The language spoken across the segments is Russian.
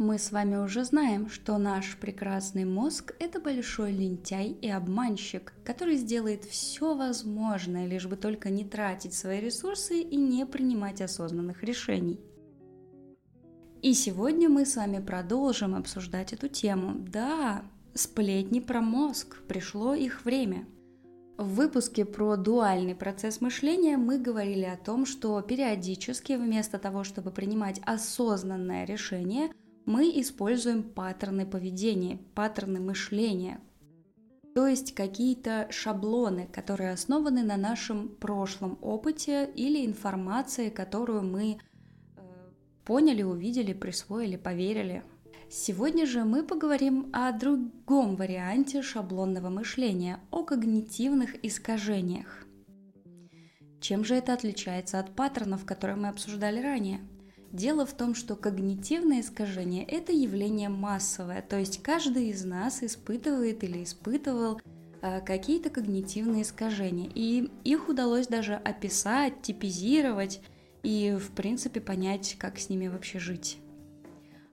Мы с вами уже знаем, что наш прекрасный мозг – это большой лентяй и обманщик, который сделает все возможное, лишь бы только не тратить свои ресурсы и не принимать осознанных решений. И сегодня мы с вами продолжим обсуждать эту тему. Да, сплетни про мозг, пришло их время – в выпуске про дуальный процесс мышления мы говорили о том, что периодически вместо того, чтобы принимать осознанное решение, мы используем паттерны поведения, паттерны мышления, то есть какие-то шаблоны, которые основаны на нашем прошлом опыте или информации, которую мы э, поняли, увидели, присвоили, поверили. Сегодня же мы поговорим о другом варианте шаблонного мышления, о когнитивных искажениях. Чем же это отличается от паттернов, которые мы обсуждали ранее? Дело в том, что когнитивное искажение – это явление массовое, то есть каждый из нас испытывает или испытывал э, какие-то когнитивные искажения, и их удалось даже описать, типизировать и, в принципе, понять, как с ними вообще жить.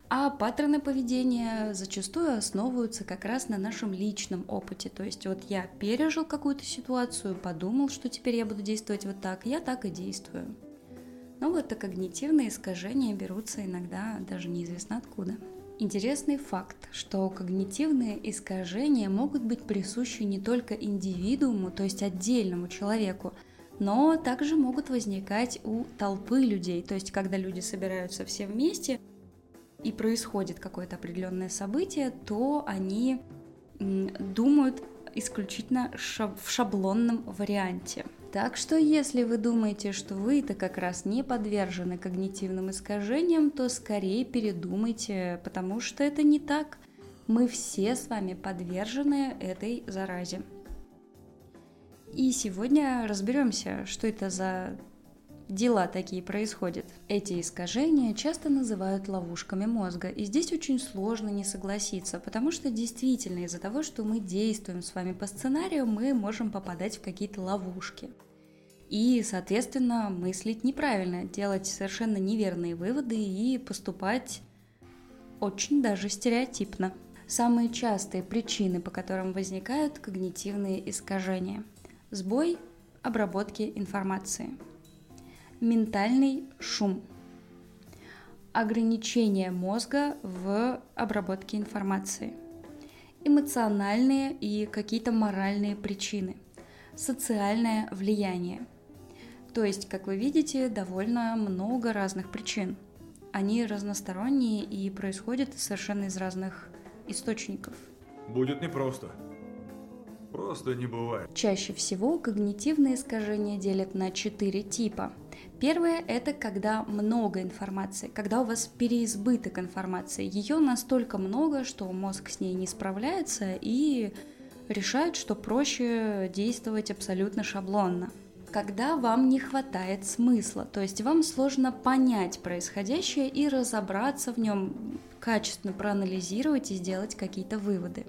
А паттерны поведения зачастую основываются как раз на нашем личном опыте. То есть вот я пережил какую-то ситуацию, подумал, что теперь я буду действовать вот так, я так и действую. Но вот это когнитивные искажения берутся иногда даже неизвестно откуда. Интересный факт, что когнитивные искажения могут быть присущи не только индивидууму, то есть отдельному человеку, но также могут возникать у толпы людей, то есть когда люди собираются все вместе и происходит какое-то определенное событие, то они думают исключительно в шаблонном варианте. Так что если вы думаете, что вы-то как раз не подвержены когнитивным искажениям, то скорее передумайте, потому что это не так. Мы все с вами подвержены этой заразе. И сегодня разберемся, что это за дела такие происходят. Эти искажения часто называют ловушками мозга, и здесь очень сложно не согласиться, потому что действительно из-за того, что мы действуем с вами по сценарию, мы можем попадать в какие-то ловушки. И, соответственно, мыслить неправильно, делать совершенно неверные выводы и поступать очень даже стереотипно. Самые частые причины, по которым возникают когнитивные искажения. Сбой обработки информации – ментальный шум, ограничение мозга в обработке информации, эмоциональные и какие-то моральные причины, социальное влияние. То есть, как вы видите, довольно много разных причин. Они разносторонние и происходят совершенно из разных источников. Будет непросто. Просто не бывает. Чаще всего когнитивные искажения делят на четыре типа – Первое – это когда много информации, когда у вас переизбыток информации. Ее настолько много, что мозг с ней не справляется и решает, что проще действовать абсолютно шаблонно. Когда вам не хватает смысла, то есть вам сложно понять происходящее и разобраться в нем, качественно проанализировать и сделать какие-то выводы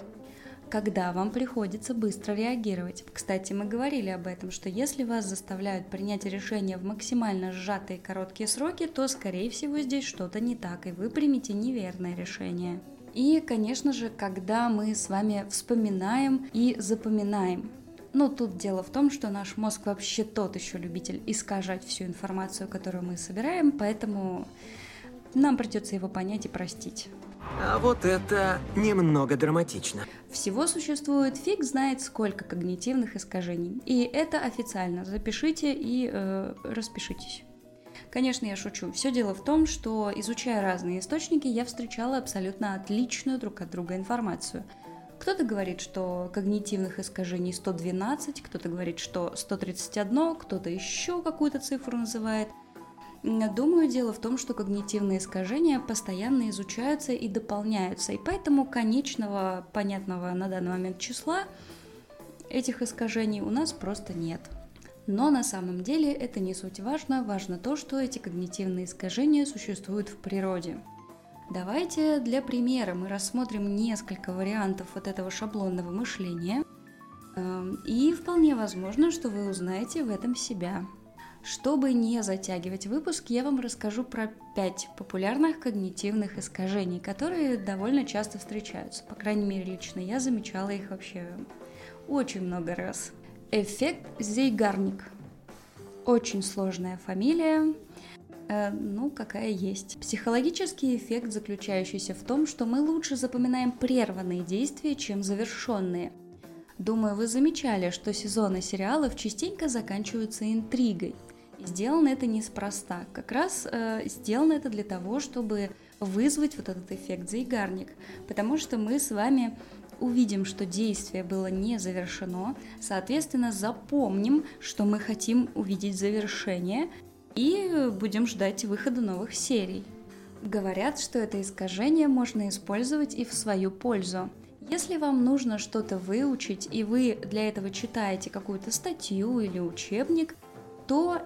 когда вам приходится быстро реагировать. Кстати, мы говорили об этом, что если вас заставляют принять решение в максимально сжатые короткие сроки, то, скорее всего, здесь что-то не так, и вы примете неверное решение. И, конечно же, когда мы с вами вспоминаем и запоминаем. Но тут дело в том, что наш мозг вообще тот еще любитель искажать всю информацию, которую мы собираем, поэтому нам придется его понять и простить. А вот это немного драматично. Всего существует фиг знает сколько когнитивных искажений. И это официально. Запишите и э, распишитесь. Конечно, я шучу. Все дело в том, что изучая разные источники, я встречала абсолютно отличную друг от друга информацию. Кто-то говорит, что когнитивных искажений 112, кто-то говорит, что 131, кто-то еще какую-то цифру называет – Думаю, дело в том, что когнитивные искажения постоянно изучаются и дополняются, и поэтому конечного, понятного на данный момент числа этих искажений у нас просто нет. Но на самом деле это не суть важно, важно то, что эти когнитивные искажения существуют в природе. Давайте для примера мы рассмотрим несколько вариантов вот этого шаблонного мышления, эм, и вполне возможно, что вы узнаете в этом себя. Чтобы не затягивать выпуск, я вам расскажу про пять популярных когнитивных искажений, которые довольно часто встречаются. По крайней мере, лично я замечала их вообще очень много раз. Эффект Зейгарник. Очень сложная фамилия, э, ну, какая есть. Психологический эффект, заключающийся в том, что мы лучше запоминаем прерванные действия, чем завершенные. Думаю, вы замечали, что сезоны сериалов частенько заканчиваются интригой – сделано это неспроста. Как раз э, сделано это для того, чтобы вызвать вот этот эффект заигарник. Потому что мы с вами увидим, что действие было не завершено, соответственно, запомним, что мы хотим увидеть завершение и будем ждать выхода новых серий. Говорят, что это искажение можно использовать и в свою пользу. Если вам нужно что-то выучить, и вы для этого читаете какую-то статью или учебник, то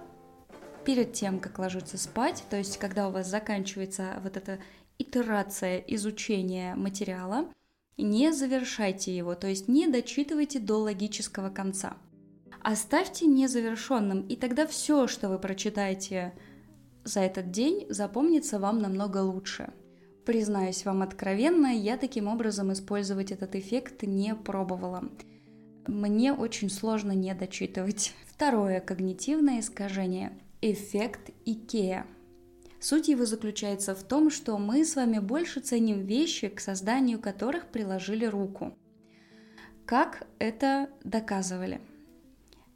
перед тем, как ложиться спать, то есть когда у вас заканчивается вот эта итерация изучения материала, не завершайте его, то есть не дочитывайте до логического конца. Оставьте незавершенным, и тогда все, что вы прочитаете за этот день, запомнится вам намного лучше. Признаюсь вам откровенно, я таким образом использовать этот эффект не пробовала. Мне очень сложно не дочитывать. Второе когнитивное искажение эффект Икеа. Суть его заключается в том, что мы с вами больше ценим вещи, к созданию которых приложили руку. Как это доказывали?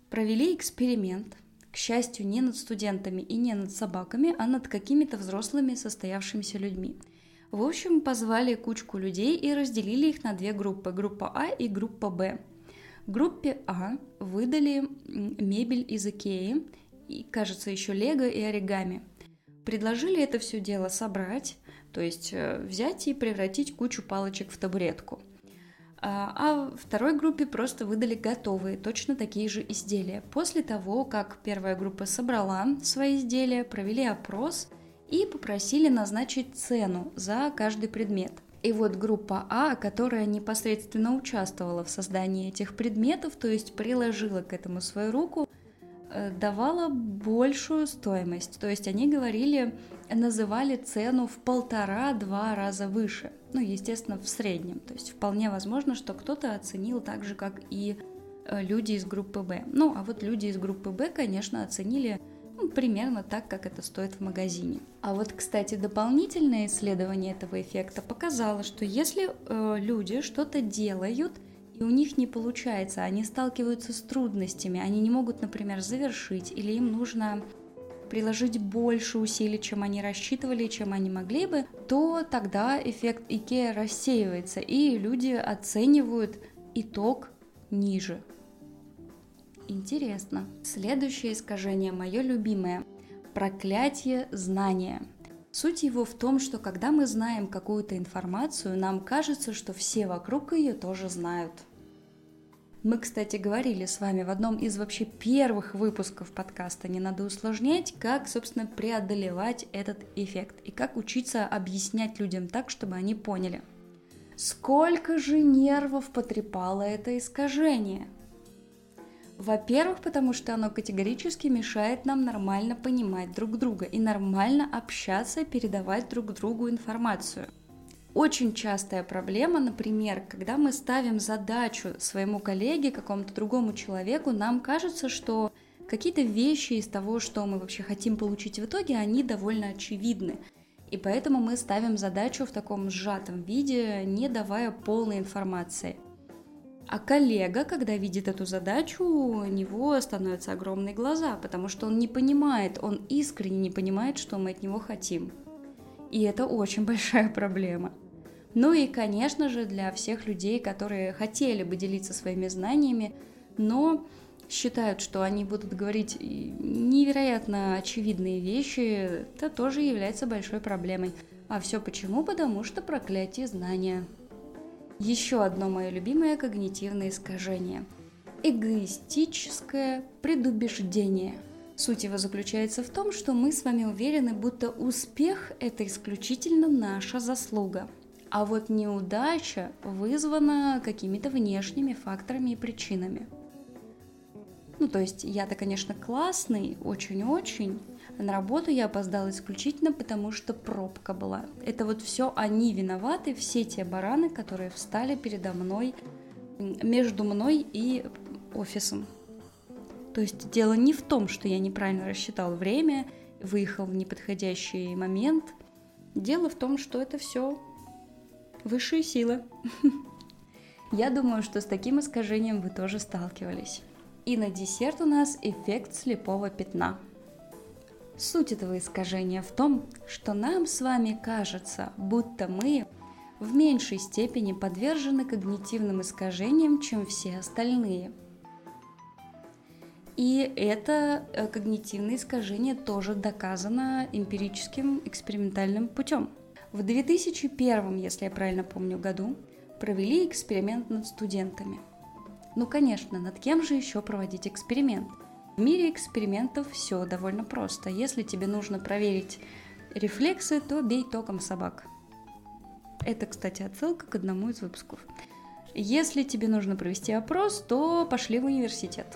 Провели эксперимент, к счастью, не над студентами и не над собаками, а над какими-то взрослыми состоявшимися людьми. В общем, позвали кучку людей и разделили их на две группы, группа А и группа Б. Группе А выдали мебель из Икеи и, кажется, еще лего и оригами. Предложили это все дело собрать, то есть э, взять и превратить кучу палочек в табуретку. А, а второй группе просто выдали готовые, точно такие же изделия. После того, как первая группа собрала свои изделия, провели опрос и попросили назначить цену за каждый предмет. И вот группа А, которая непосредственно участвовала в создании этих предметов, то есть приложила к этому свою руку, давала большую стоимость. То есть они говорили, называли цену в полтора-два раза выше. Ну, естественно, в среднем. То есть вполне возможно, что кто-то оценил так же, как и э, люди из группы Б. Ну, а вот люди из группы Б, конечно, оценили ну, примерно так, как это стоит в магазине. А вот, кстати, дополнительное исследование этого эффекта показало, что если э, люди что-то делают – и у них не получается, они сталкиваются с трудностями, они не могут, например, завершить, или им нужно приложить больше усилий, чем они рассчитывали, чем они могли бы, то тогда эффект Икея рассеивается, и люди оценивают итог ниже. Интересно. Следующее искажение, мое любимое. Проклятие знания. Суть его в том, что когда мы знаем какую-то информацию, нам кажется, что все вокруг ее тоже знают. Мы, кстати, говорили с вами в одном из вообще первых выпусков подкаста «Не надо усложнять», как, собственно, преодолевать этот эффект и как учиться объяснять людям так, чтобы они поняли. Сколько же нервов потрепало это искажение? Во-первых, потому что оно категорически мешает нам нормально понимать друг друга и нормально общаться, передавать друг другу информацию – очень частая проблема, например, когда мы ставим задачу своему коллеге, какому-то другому человеку, нам кажется, что какие-то вещи из того, что мы вообще хотим получить в итоге, они довольно очевидны. И поэтому мы ставим задачу в таком сжатом виде, не давая полной информации. А коллега, когда видит эту задачу, у него становятся огромные глаза, потому что он не понимает, он искренне не понимает, что мы от него хотим. И это очень большая проблема. Ну и, конечно же, для всех людей, которые хотели бы делиться своими знаниями, но считают, что они будут говорить невероятно очевидные вещи, это тоже является большой проблемой. А все почему? Потому что проклятие знания. Еще одно мое любимое когнитивное искажение. Эгоистическое предубеждение. Суть его заключается в том, что мы с вами уверены, будто успех – это исключительно наша заслуга – а вот неудача вызвана какими-то внешними факторами и причинами. Ну, то есть я-то, конечно, классный, очень-очень. На работу я опоздала исключительно потому, что пробка была. Это вот все они виноваты, все те бараны, которые встали передо мной, между мной и офисом. То есть дело не в том, что я неправильно рассчитал время, выехал в неподходящий момент. Дело в том, что это все высшие силы. Я думаю, что с таким искажением вы тоже сталкивались. И на десерт у нас эффект слепого пятна. Суть этого искажения в том, что нам с вами кажется, будто мы в меньшей степени подвержены когнитивным искажениям, чем все остальные. И это э, когнитивное искажение тоже доказано эмпирическим экспериментальным путем. В 2001, если я правильно помню, году провели эксперимент над студентами. Ну, конечно, над кем же еще проводить эксперимент? В мире экспериментов все довольно просто. Если тебе нужно проверить рефлексы, то бей током собак. Это, кстати, отсылка к одному из выпусков. Если тебе нужно провести опрос, то пошли в университет.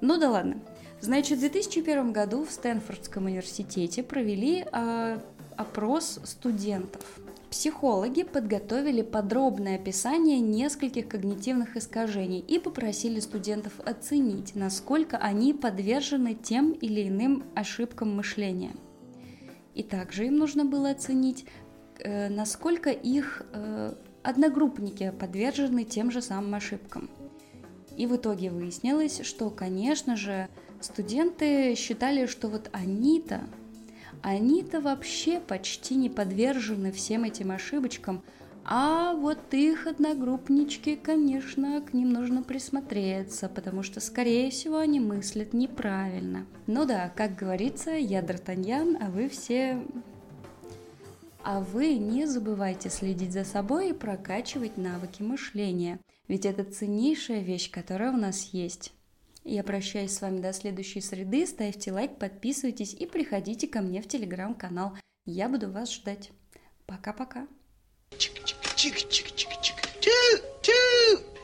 Ну да ладно. Значит, в 2001 году в Стэнфордском университете провели э, опрос студентов. Психологи подготовили подробное описание нескольких когнитивных искажений и попросили студентов оценить, насколько они подвержены тем или иным ошибкам мышления. И также им нужно было оценить, э, насколько их э, одногруппники подвержены тем же самым ошибкам. И в итоге выяснилось, что, конечно же, студенты считали, что вот они-то они-то вообще почти не подвержены всем этим ошибочкам, а вот их одногруппнички, конечно, к ним нужно присмотреться, потому что, скорее всего, они мыслят неправильно. Ну да, как говорится, я Д'Артаньян, а вы все... А вы не забывайте следить за собой и прокачивать навыки мышления, ведь это ценнейшая вещь, которая у нас есть. Я прощаюсь с вами до следующей среды. Ставьте лайк, подписывайтесь и приходите ко мне в телеграм-канал. Я буду вас ждать. Пока-пока. Чик-чик-чик-чик-чик-чик.